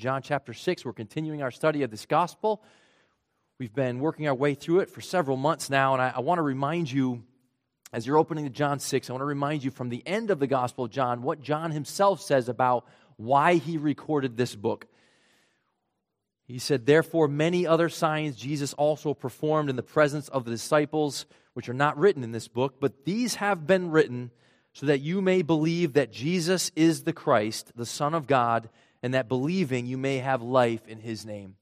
John chapter 6. We're continuing our study of this gospel. We've been working our way through it for several months now, and I, I want to remind you, as you're opening to John 6, I want to remind you from the end of the Gospel of John what John himself says about why he recorded this book. He said, Therefore, many other signs Jesus also performed in the presence of the disciples, which are not written in this book, but these have been written so that you may believe that Jesus is the Christ, the Son of God and that believing you may have life in his name.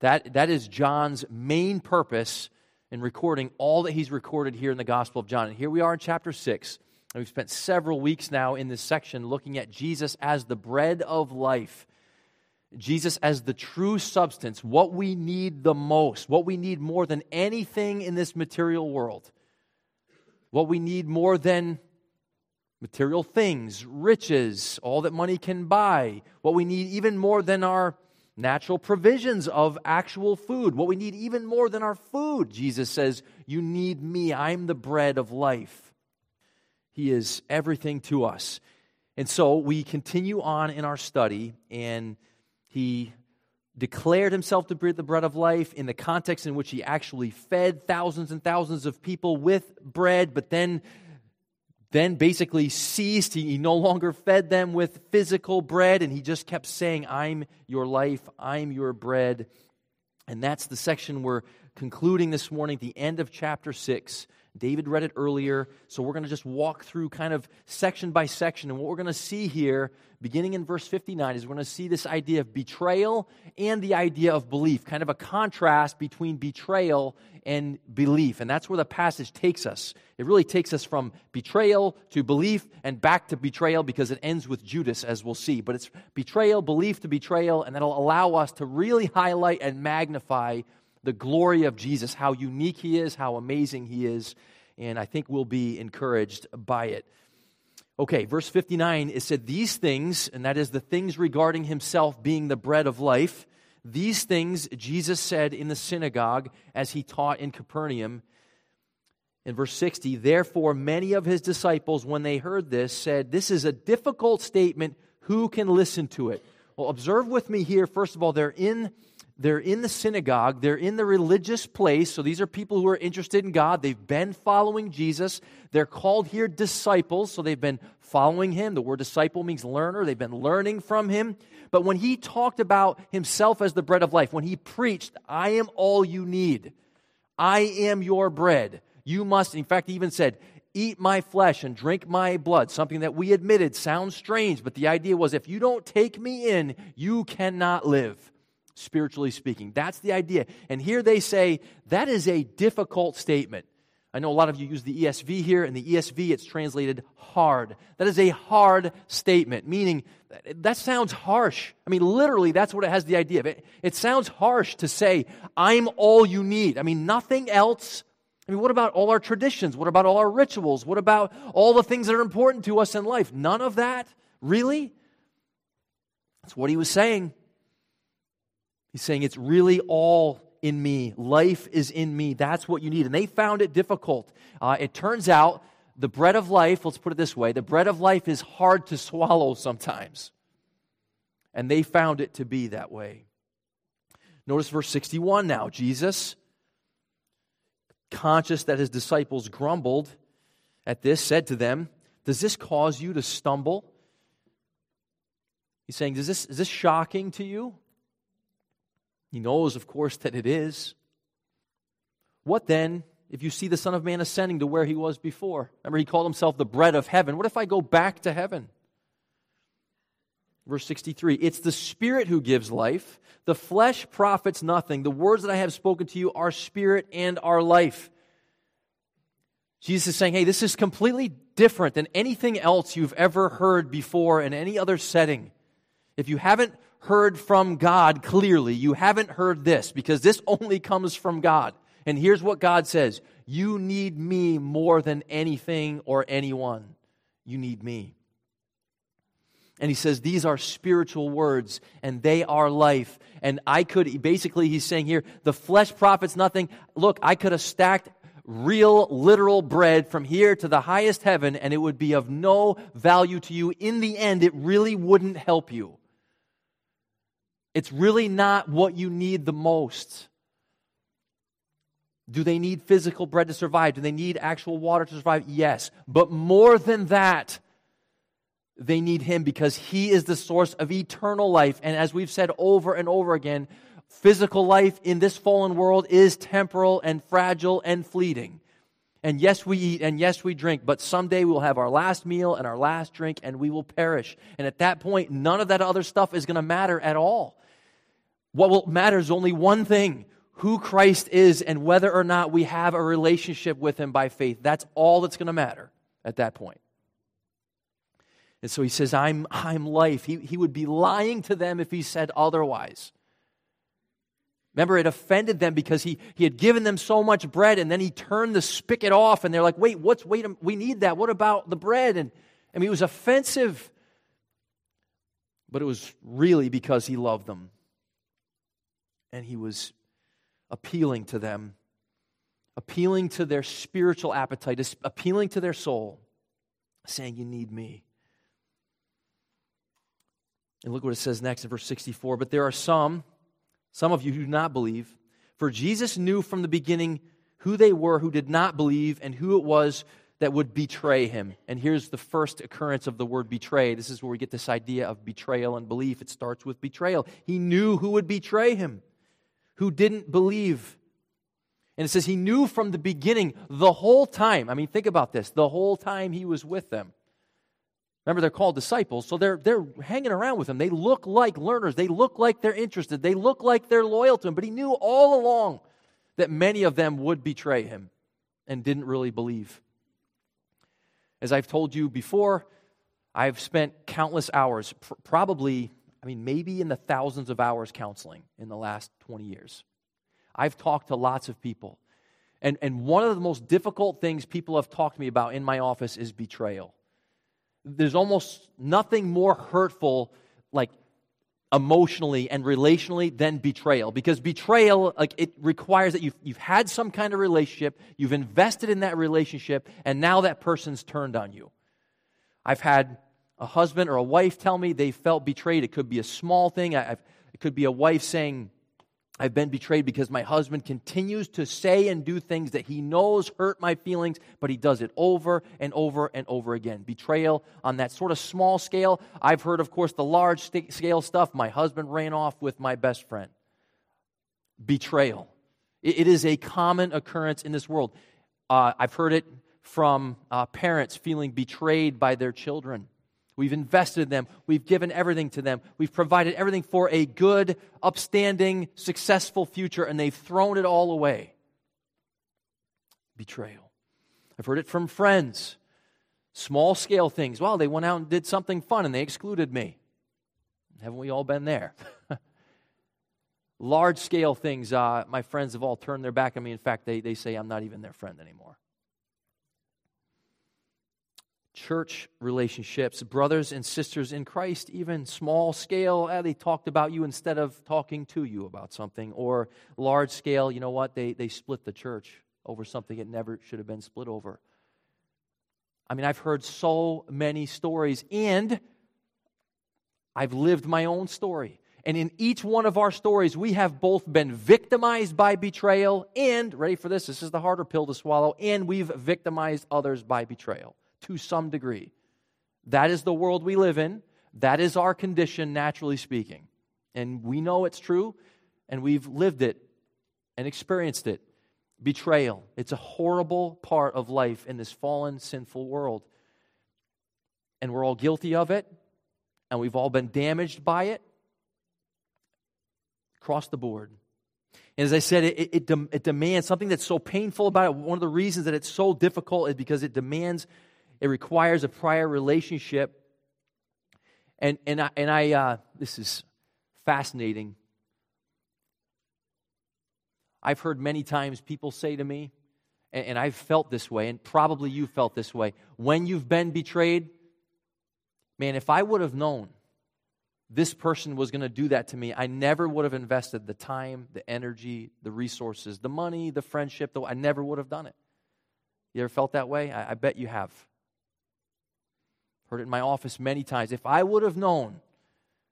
That, that is John's main purpose in recording all that he's recorded here in the Gospel of John. And here we are in chapter 6. And we've spent several weeks now in this section looking at Jesus as the bread of life. Jesus as the true substance, what we need the most, what we need more than anything in this material world, what we need more than material things, riches, all that money can buy, what we need even more than our natural provisions of actual food, what we need even more than our food. Jesus says, You need me. I'm the bread of life. He is everything to us. And so we continue on in our study, and he declared himself to be the bread of life in the context in which he actually fed thousands and thousands of people with bread, but then then basically ceased. He, no longer fed them with physical bread, and he just kept saying, I'm your life, I'm your bread. And that's the section we're concluding this morning, the end of chapter 6. David read it earlier, so we're going to just walk through kind of section by section. And what we're going to see here, beginning in verse 59, is we're going to see this idea of betrayal and the idea of belief, kind of a contrast between betrayal and belief. And that's where the passage takes us. It really takes us from betrayal to belief and back to betrayal because it ends with Judas, as we'll see. But it's betrayal, belief to betrayal, and that'll allow us to really highlight and magnify the glory of Jesus, how unique he is, how amazing he is, and I think we'll be encouraged by it. Okay, verse 59, it said, These things, and that is the things regarding himself being the bread of life, these things Jesus said in the synagogue as he taught in Capernaum. In verse 60, therefore, many of his disciples, when they heard this, said, This is a difficult statement. Who can listen to it? Well, observe with me here, first of all, they're in they're in the synagogue, they're in the religious place. So these are people who are interested in God. They've been following Jesus. They're called here disciples, so they've been following him. The word disciple means learner. They've been learning from him. But when he talked about himself as the bread of life, when he preached, I am all you need, I am your bread. You must, in fact, he even said, Eat my flesh and drink my blood, something that we admitted sounds strange, but the idea was if you don't take me in, you cannot live spiritually speaking. That's the idea. And here they say that is a difficult statement. I know a lot of you use the ESV here. and the ESV, it's translated hard. That is a hard statement, meaning that sounds harsh. I mean, literally, that's what it has the idea of. It, it sounds harsh to say, I'm all you need. I mean, nothing else. I mean, what about all our traditions? What about all our rituals? What about all the things that are important to us in life? None of that? Really? That's what he was saying. He's saying it's really all in me. Life is in me. That's what you need. And they found it difficult. Uh, it turns out the bread of life, let's put it this way the bread of life is hard to swallow sometimes. And they found it to be that way. Notice verse 61 now. Jesus, conscious that his disciples grumbled at this, said to them, Does this cause you to stumble? He's saying, Is this, is this shocking to you? He knows, of course, that it is. What then if you see the Son of Man ascending to where he was before? Remember, he called himself the bread of heaven. What if I go back to heaven? Verse 63 It's the Spirit who gives life. The flesh profits nothing. The words that I have spoken to you are spirit and are life. Jesus is saying, hey, this is completely different than anything else you've ever heard before in any other setting. If you haven't heard from God clearly. You haven't heard this because this only comes from God. And here's what God says You need me more than anything or anyone. You need me. And he says, These are spiritual words and they are life. And I could, basically, he's saying here, the flesh profits nothing. Look, I could have stacked real, literal bread from here to the highest heaven and it would be of no value to you. In the end, it really wouldn't help you. It's really not what you need the most. Do they need physical bread to survive? Do they need actual water to survive? Yes. But more than that, they need Him because He is the source of eternal life. And as we've said over and over again, physical life in this fallen world is temporal and fragile and fleeting. And yes, we eat and yes, we drink, but someday we will have our last meal and our last drink and we will perish. And at that point, none of that other stuff is going to matter at all. What will only one thing who Christ is and whether or not we have a relationship with Him by faith. That's all that's going to matter at that point. And so he says, I'm, I'm life. He, he would be lying to them if he said otherwise. Remember, it offended them because he, he had given them so much bread and then he turned the spigot off and they're like, wait, what's, wait, we need that. What about the bread? And I mean, it was offensive. But it was really because he loved them. And he was appealing to them, appealing to their spiritual appetite, appealing to their soul, saying, You need me. And look what it says next in verse 64. But there are some some of you who do not believe. For Jesus knew from the beginning who they were who did not believe and who it was that would betray him. And here's the first occurrence of the word betray. This is where we get this idea of betrayal and belief. It starts with betrayal. He knew who would betray him, who didn't believe. And it says he knew from the beginning, the whole time. I mean, think about this the whole time he was with them. Remember, they're called disciples, so they're, they're hanging around with him. They look like learners. They look like they're interested. They look like they're loyal to him. But he knew all along that many of them would betray him and didn't really believe. As I've told you before, I've spent countless hours, pr- probably, I mean, maybe in the thousands of hours counseling in the last 20 years. I've talked to lots of people. And, and one of the most difficult things people have talked to me about in my office is betrayal there's almost nothing more hurtful, like emotionally and relationally, than betrayal. Because betrayal, like, it requires that you've, you've had some kind of relationship, you've invested in that relationship, and now that person's turned on you. I've had a husband or a wife tell me they felt betrayed. It could be a small thing. I've, it could be a wife saying, I've been betrayed because my husband continues to say and do things that he knows hurt my feelings, but he does it over and over and over again. Betrayal on that sort of small scale. I've heard, of course, the large scale stuff. My husband ran off with my best friend. Betrayal. it is a common occurrence in this world. Uh, I've heard it from uh, parents feeling betrayed by their children. We've invested in them. We've given everything to them. We've provided everything for a good, upstanding, successful future, and they've thrown it all away. Betrayal. I've heard it from friends. Small scale things. Well, they went out and did something fun and they excluded me. Haven't we all been there? Large scale things, uh, my friends have all turned their back on me. In fact, they, they say I'm not even their friend anymore church relationships, brothers and sisters in Christ, even small scale, eh, they talked about you instead of talking to you about something, or large scale, you know what, they, they split the church over something it never should have been split over. I mean, I've heard so many stories, and I've lived my own story. And in each one of our stories, we have both been victimized by betrayal and, ready for this, this is the harder pill to swallow, and we've victimized others by betrayal to some degree. That is the world we live in. That is our condition, naturally speaking. And we know it's true, and we've lived it and experienced it. Betrayal. It's a horrible part of life in this fallen, sinful world. And we're all guilty of it, and we've all been damaged by it across the board. And as I said, it, it, it, demands something that's so painful about it. One of the reasons that it's so difficult is because it demands it requires a prior relationship. And, and I, and I uh, this is fascinating. I've heard many times people say to me, and, and I've felt this way, and probably you felt this way, when you've been betrayed, man, if I would have known this person was going to do that to me, I never would have invested the time, the energy, the resources, the money, the friendship. The, I never would have done it. You ever felt that way? I, I bet you have. Heard it in my office many times. If I would have known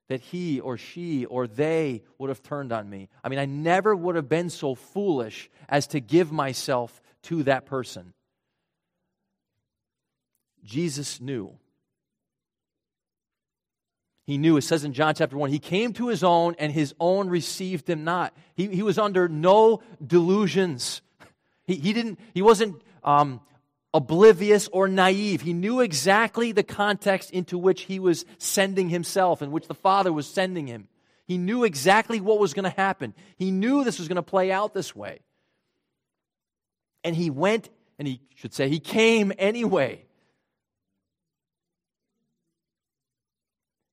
that he or she or they would have turned on me. I mean, I never would have been so foolish as to give myself to that person. Jesus knew. He knew, it says in John chapter 1, he came to his own and his own received him not. He, he was under no delusions. He, he, didn't, he wasn't um, oblivious or naive. He knew exactly the context into which he was sending himself, in which the Father was sending him. He knew exactly what was going to happen. He knew this was going to play out this way. And he went, and he should say, he came anyway.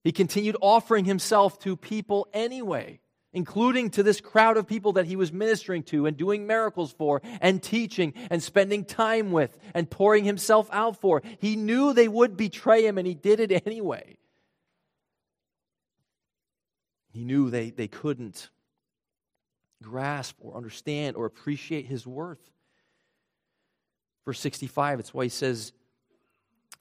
He continued offering himself to people anyway including to this crowd of people that he was ministering to and doing miracles for and teaching and spending time with and pouring himself out for. He knew they would betray him and he did it anyway. He knew they, they couldn't grasp or understand or appreciate his worth. Verse 65, it's why he says,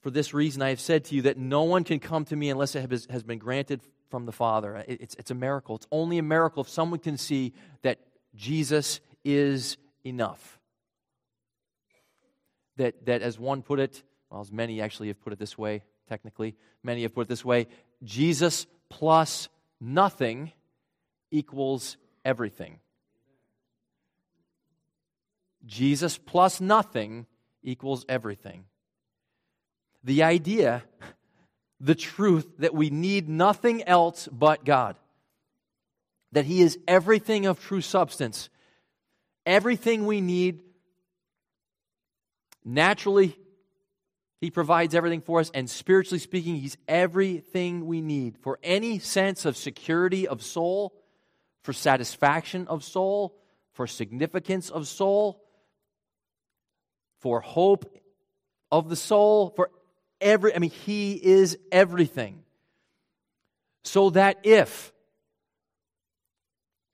For this reason I have said to you that no one can come to me unless it has been granted from the Father. It's, it's a miracle. It's only a miracle if someone can see that Jesus is enough. That, that as one put it, well, as many actually have put it this way, technically, many have put it this way Jesus plus nothing equals everything. Jesus plus nothing equals everything. The idea the truth that we need nothing else but God. That He is everything of true substance. Everything we need. Naturally, He provides everything for us. And spiritually speaking, He's everything we need for any sense of security of soul, for satisfaction of soul, for significance of soul, for hope of the soul, for every, I mean, He is everything. So that if,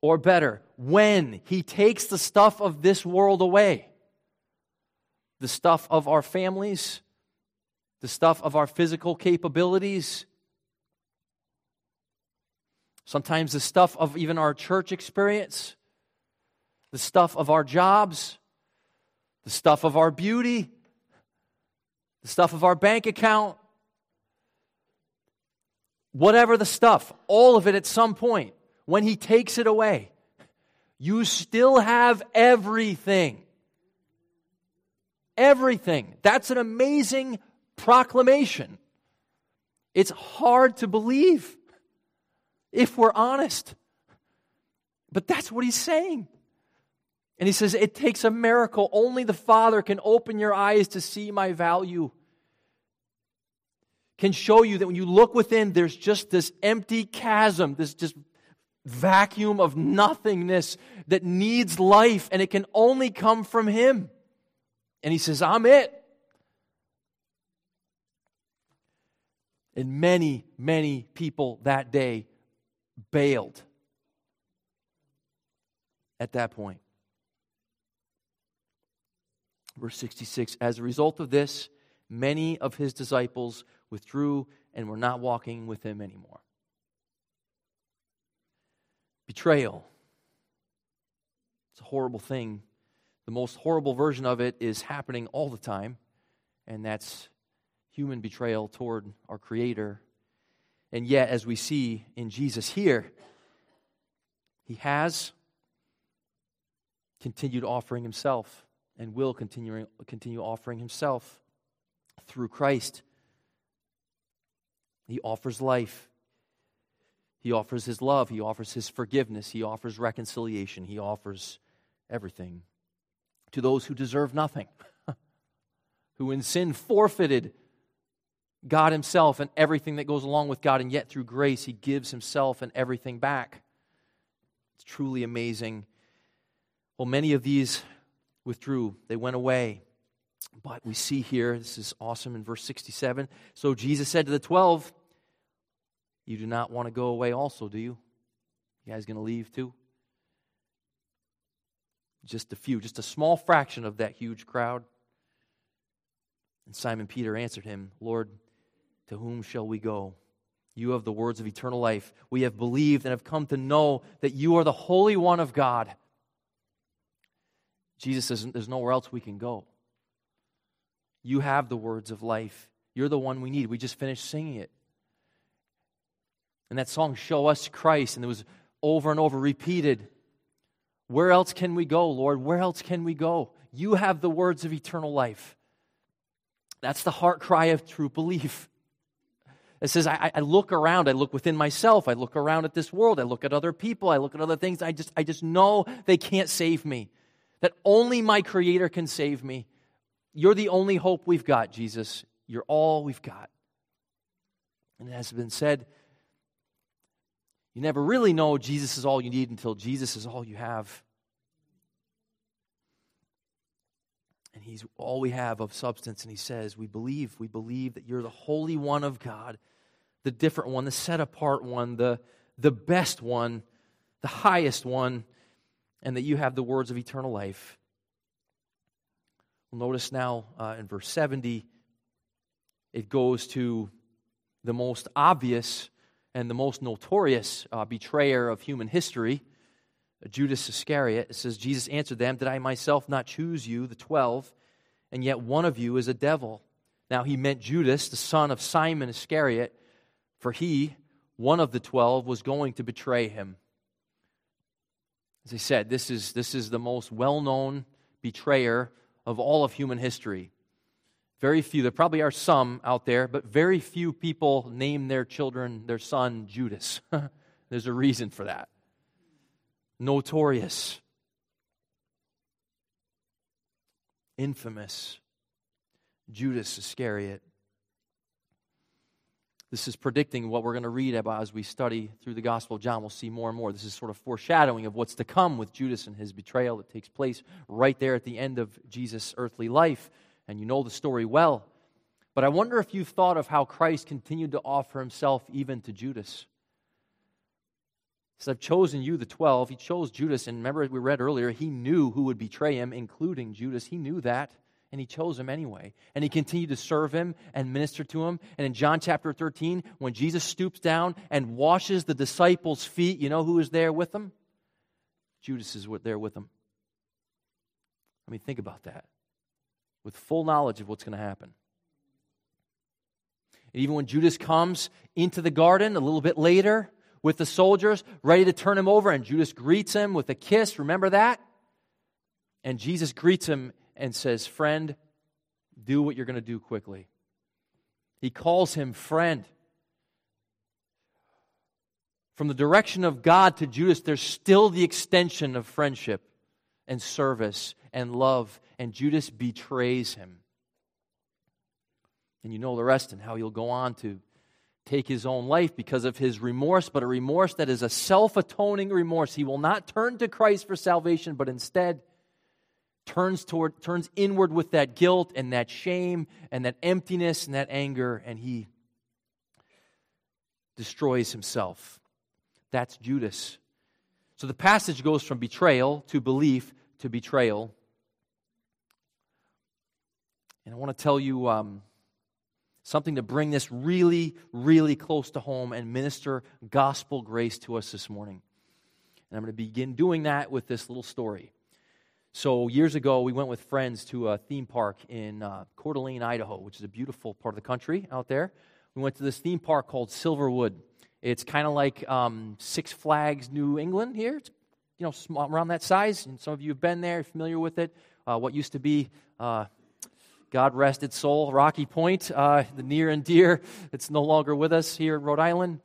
or better, when He takes the stuff of this world away, the stuff of our families, the stuff of our physical capabilities, sometimes the stuff of even our church experience, the stuff of our jobs, the stuff of our beauty, the stuff of our bank account, whatever the stuff, all of it at some point, when He takes it away, you still have everything. Everything. That's an amazing proclamation. It's hard to believe if we're honest. But that's what he's saying. And he says, It takes a miracle. Only the Father can open your eyes to see my value. Can show you that when you look within, there's just this empty chasm, this just vacuum of nothingness that needs life, and it can only come from Him. And he says, I'm it. And many, many people that day bailed at that point. Verse 66 As a result of this, many of his disciples withdrew and were not walking with him anymore. Betrayal. It's a horrible thing. The most horrible version of it is happening all the time, and that's human betrayal toward our Creator. And yet, as we see in Jesus here, he has continued offering himself and will continue, continue offering himself through Christ. He offers life. He offers his love. He offers his forgiveness. He offers reconciliation. He offers everything to those who deserve nothing, who in sin forfeited God himself and everything that goes along with God, and yet through grace, he gives himself and everything back. It's truly amazing. Well, many of these withdrew, they went away. But we see here, this is awesome in verse 67. So Jesus said to the 12, You do not want to go away also, do you? You guys going to leave too? Just a few, just a small fraction of that huge crowd. And Simon Peter answered him, Lord, to whom shall we go? You have the words of eternal life. We have believed and have come to know that you are the Holy One of God. Jesus says there's nowhere else we can go. You have the words of life. You're the one we need. We just finished singing it. And that song, Show Us Christ, and it was over and over repeated. Where else can we go, Lord? Where else can we go? You have the words of eternal life. That's the heart cry of true belief. It says, I, I, look around, I look within myself, I look around at this world, I look at other people, I look at other things. I just, I just know they can't save me. That only my Creator can save me. You're the only hope we've got, Jesus. You're all we've got. And it has been said, you never really know Jesus is all you need until Jesus is all you have. And he's all we have of substance. And he says, We believe, we believe that you're the Holy One of God, the different one, the set apart one, the, the best one, the highest one, and that you have the words of eternal life. Well, notice now uh, in verse 70, it goes to the most obvious and the most notorious uh, betrayer of human history, Judas Iscariot. It says, Jesus answered them, Did I myself not choose you, the twelve, and yet one of you is a devil? Now he meant Judas, the son of Simon Iscariot, for he, one of the twelve, was going to betray him. As I said, this is, this is the most well known betrayer of all of human history. Very few, there probably are some out there, but very few people name their children, their son, Judas. There's a reason for that. Notorious, infamous Judas Iscariot. This is predicting what we're going to read about as we study through the Gospel of John. We'll see more and more. This is sort of foreshadowing of what's to come with Judas and his betrayal that takes place right there at the end of Jesus' earthly life and you know the story well. But I wonder if you've thought of how Christ continued to offer himself even to Judas. He said, I've chosen you, the 12. He chose Judas. And remember, we read earlier, he knew who would betray him, including Judas. He knew that, and he chose him anyway. And he continued to serve him and minister to him. And in John chapter 13, when Jesus stoops down and washes the disciples' feet, you know who is there with them? Judas is there with them. I mean, think about that with full knowledge of what's going to happen. And even when Judas comes into the garden a little bit later with the soldiers, ready to turn him over, and Judas greets him with a kiss, remember that? And Jesus greets him and says, Friend, do what you're going to do quickly. He calls him friend. From the direction of God to Judas, there's still the extension of friendship and service and love, and Judas betrays him. And you know the rest and how he'll go on to take his own life because of his remorse, but a remorse that is a self atoning remorse. He will not turn to Christ for salvation, but instead turns toward turns inward with that guilt and that shame and that emptiness and that anger and he destroys himself that's Judas so the passage goes from betrayal to belief to betrayal. And I want to tell you um, something to bring this really, really close to home and minister gospel grace to us this morning. And I'm going to begin doing that with this little story. So, years ago, we went with friends to a theme park in uh, Coeur d'Alene, Idaho, which is a beautiful part of the country out there. We went to this theme park called Silverwood. It's kind of like um, Six Flags New England here. It's you know small, around that size, and some of you have been there, familiar with it. Uh, what used to be, uh, God rest its soul, Rocky Point, uh, the near and dear. It's no longer with us here in Rhode Island.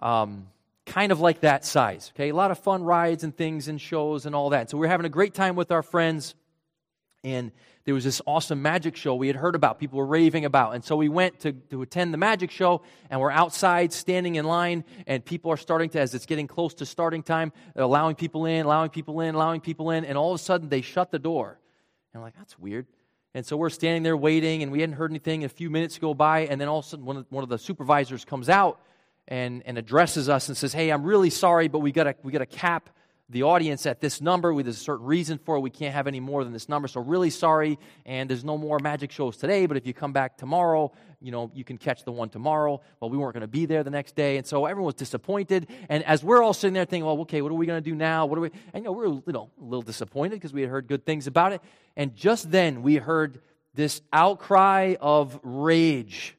Um, kind of like that size. Okay, a lot of fun rides and things and shows and all that. So we're having a great time with our friends, and there was this awesome magic show we had heard about, people were raving about. And so we went to, to attend the magic show, and we're outside standing in line, and people are starting to, as it's getting close to starting time, allowing people in, allowing people in, allowing people in, and all of a sudden they shut the door. And I'm like, that's weird. And so we're standing there waiting, and we hadn't heard anything. A few minutes go by, and then all of a sudden one of, one of the supervisors comes out and, and addresses us and says, Hey, I'm really sorry, but we got we got to cap the audience at this number. We, there's a certain reason for it. We can't have any more than this number. So, really sorry. And there's no more magic shows today. But if you come back tomorrow, you know, you can catch the one tomorrow. Well, we weren't going to be there the next day. And so everyone was disappointed. And as we're all sitting there thinking, well, okay, what are we going to do now? What are we? And, you know, we are you know, a little disappointed because we had heard good things about it. And just then we heard this outcry of rage,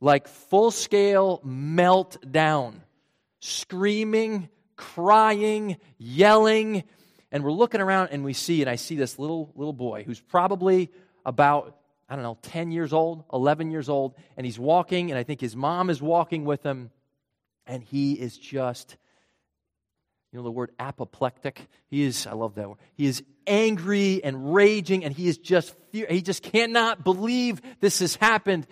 like full scale meltdown, screaming crying, yelling. And we're looking around and we see, and I see this little, little boy who's probably about, I don't know, 10 years old, 11 years old, and he's walking, and I think his mom is walking with him, and he is just, you know, the word apoplectic. He is, I love that word. He is angry and raging, and he is just, he just cannot believe this has happened.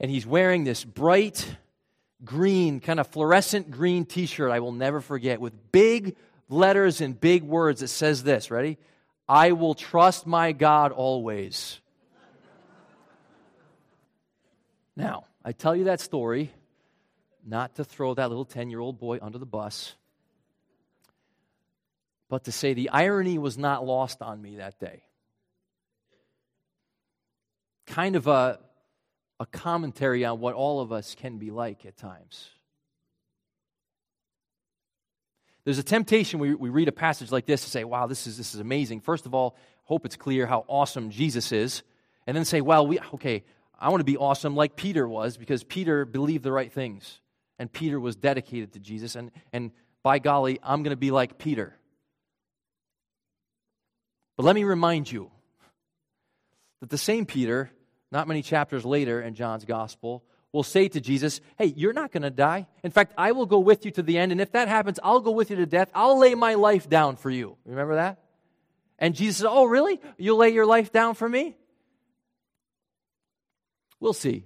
And he's wearing this bright, green, kind of fluorescent green t shirt I will never forget with big letters and big words that says this ready? I will trust my God always. now, I tell you that story not to throw that little 10 year old boy under the bus, but to say the irony was not lost on me that day. Kind of a a commentary on what all of us can be like at times. There's a temptation, we, we read a passage like this to say, wow, this is, this is amazing. First of all, hope it's clear how awesome Jesus is. And then say, well, we, okay, I want to be awesome like Peter was because Peter believed the right things. And Peter was dedicated to Jesus. And, and by golly, I'm going to be like Peter. But let me remind you that the same Peter not many chapters later in John's gospel, will say to Jesus, Hey, you're not going to die. In fact, I will go with you to the end. And if that happens, I'll go with you to death. I'll lay my life down for you. Remember that? And Jesus says, Oh, really? You'll lay your life down for me? We'll see.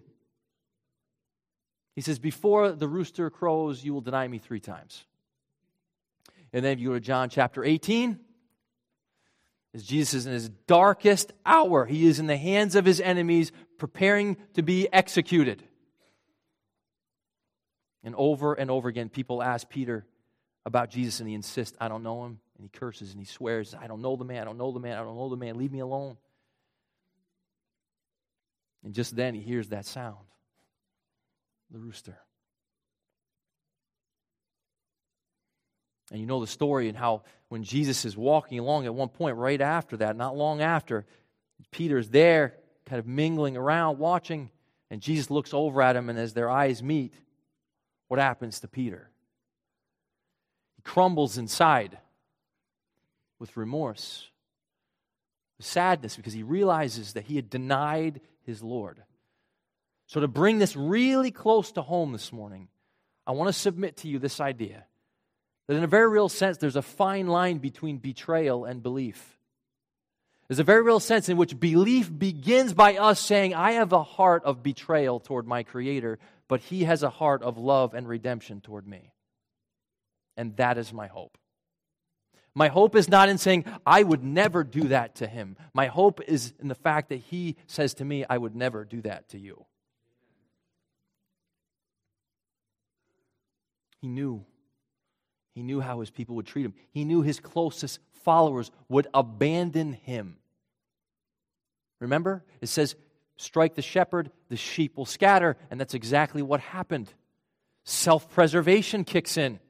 He says, Before the rooster crows, you will deny me three times. And then if you go to John chapter 18, as Jesus is in his darkest hour. He is in the hands of his enemies, preparing to be executed. And over and over again, people ask Peter about Jesus, and he insists, I don't know him. And he curses and he swears, I don't know the man, I don't know the man, I don't know the man, leave me alone. And just then he hears that sound the rooster. And you know the story and how when Jesus is walking along at one point, right after that, not long after, Peter's there, kind of mingling around, watching, and Jesus looks over at him, and as their eyes meet, what happens to Peter? He crumbles inside with remorse, with sadness, because he realizes that he had denied his Lord. So, to bring this really close to home this morning, I want to submit to you this idea that in a very real sense, there's a fine line between betrayal and belief. There's a very real sense in which belief begins by us saying, I have a heart of betrayal toward my Creator, but He has a heart of love and redemption toward me. And that is my hope. My hope is not in saying, I would never do that to Him. My hope is in the fact that He says to me, I would never do that to you. He knew he knew how his people would treat him. He knew his closest followers would abandon him. Remember? It says, strike the shepherd, the sheep will scatter. And that's exactly what happened. Self preservation kicks in.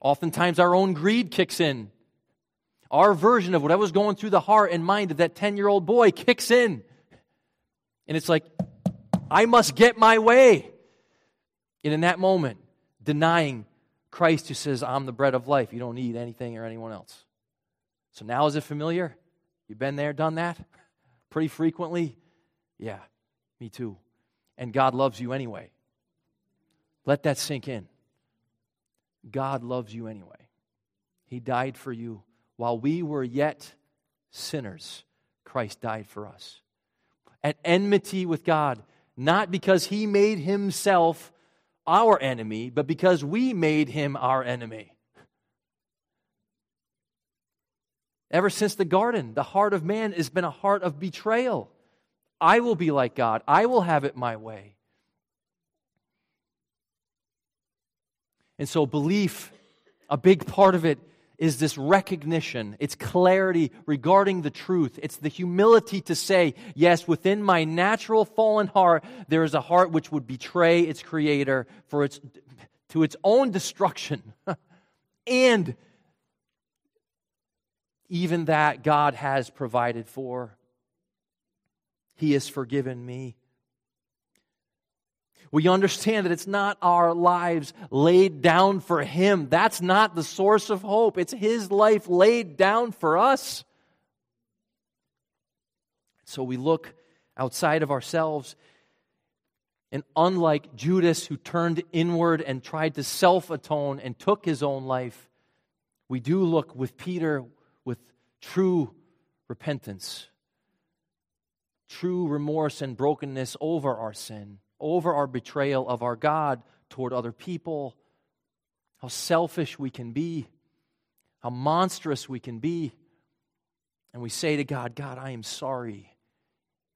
Oftentimes, our own greed kicks in. Our version of what I was going through the heart and mind of that 10 year old boy kicks in. And it's like, I must get my way. And in that moment, denying Christ who says, I'm the bread of life. You don't need anything or anyone else. So now is it familiar? You've been there, done that pretty frequently? Yeah, me too. And God loves you anyway. Let that sink in. God loves you anyway. He died for you. While we were yet sinners, Christ died for us. At enmity with God, not because he made himself our enemy, but because we made him our enemy. Ever since the garden, the heart of man has been a heart of betrayal. I will be like God, I will have it my way. And so, belief, a big part of it is this recognition, it's clarity regarding the truth. It's the humility to say, yes, within my natural fallen heart, there is a heart which would betray its creator for its, to its own destruction. and even that God has provided for. He has forgiven me. We understand that it's not our lives laid down for Him. That's not the source of hope. It's His life laid down for us. So we look outside of ourselves. And unlike Judas, who turned inward and tried to self atone and took his own life, we do look with Peter with true repentance, true remorse and brokenness over our sin over our betrayal of our God toward other people, how selfish we can be, how monstrous we can be. And we say to God, God, I am sorry,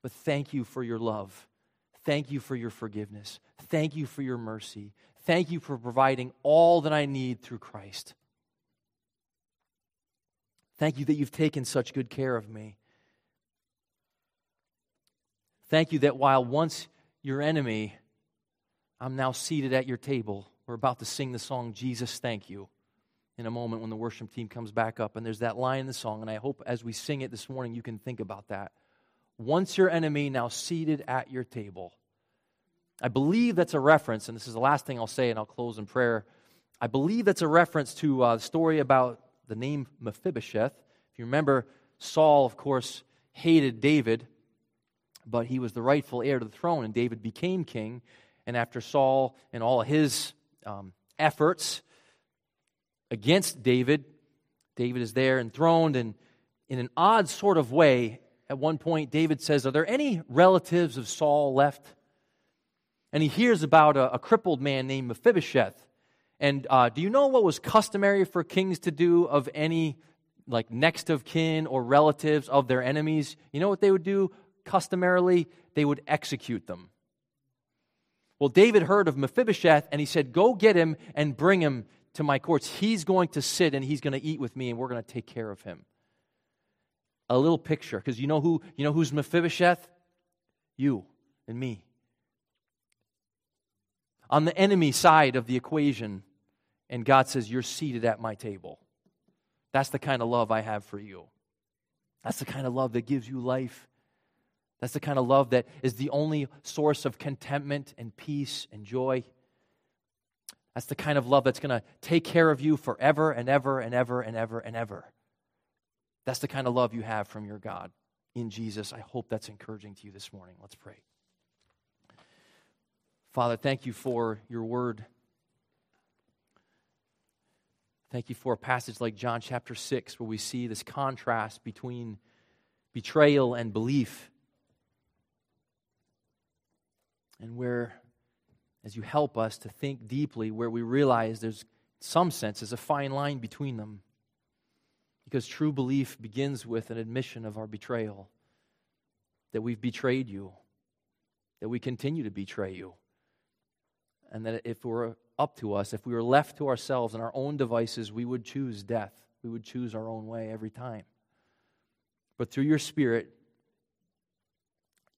but thank you for your love. Thank you for your forgiveness. Thank you for your mercy. Thank you for providing all that I need through Christ. Thank you that you've taken such good care of me. Thank you that while once your enemy, I'm now seated at your table. We're about to sing the song, Jesus, Thank You, in a moment when the worship team comes back up. And there's that line in the song, and I hope as we sing it this morning, you can think about that. Once your enemy, now seated at your table. I believe that's a reference, and this is the last thing I'll say, and I'll close in prayer. I believe that's a reference to uh, the story about the name Mephibosheth. If you remember, Saul, of course, hated David but he was the rightful heir to the throne, and David became king. And after Saul and all his um, efforts against David, David is there enthroned, and in an odd sort of way, at one point, David says, Are there any relatives of Saul left? And he hears about a, a crippled man named Mephibosheth. And uh, do you know what was customary for kings to do of any like next of kin or relatives of their enemies? You know what they would do? Customarily, they would execute them. Well, David heard of Mephibosheth and he said, Go get him and bring him to my courts. He's going to sit and he's going to eat with me and we're going to take care of him. A little picture, because you know who you know who's Mephibosheth? You and me. On the enemy side of the equation, and God says, You're seated at my table. That's the kind of love I have for you. That's the kind of love that gives you life that's the kind of love that is the only source of contentment and peace and joy. That's the kind of love that's going to take care of you forever and ever and ever and ever and ever. That's the kind of love you have from your God in Jesus. I hope that's encouraging to you this morning. Let's pray. Father, thank you for your word. Thank you for a passage like John chapter 6, where we see this contrast between betrayal and belief and where, as you help us to think deeply, where we realize there's some sense is a fine line between them. Because true belief begins with an admission of our betrayal that we've betrayed you, that we continue to betray you, and that if it were up to us, if we were left to ourselves and our own devices, we would choose death. We would choose our own way every time. But through your Spirit,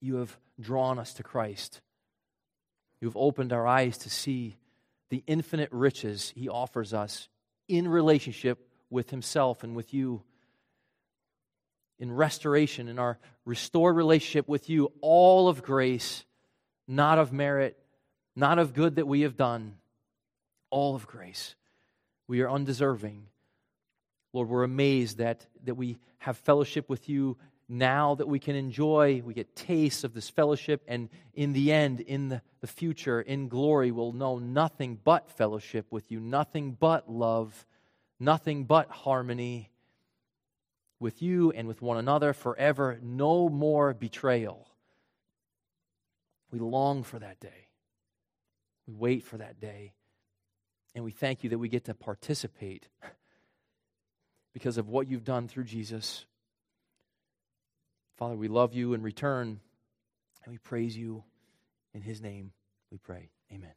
you have drawn us to Christ. You've opened our eyes to see the infinite riches He offers us in relationship with Himself and with you. In restoration, in our restored relationship with you, all of grace, not of merit, not of good that we have done, all of grace. We are undeserving. Lord, we're amazed that, that we have fellowship with you now that we can enjoy, we get tastes of this fellowship, and in the end, in the, the future, in glory, we'll know nothing but fellowship with you, nothing but love, nothing but harmony with you and with one another forever, no more betrayal. We long for that day. We wait for that day. And we thank you that we get to participate because of what you've done through Jesus. Father, we love you in return, and we praise you. In his name we pray. Amen.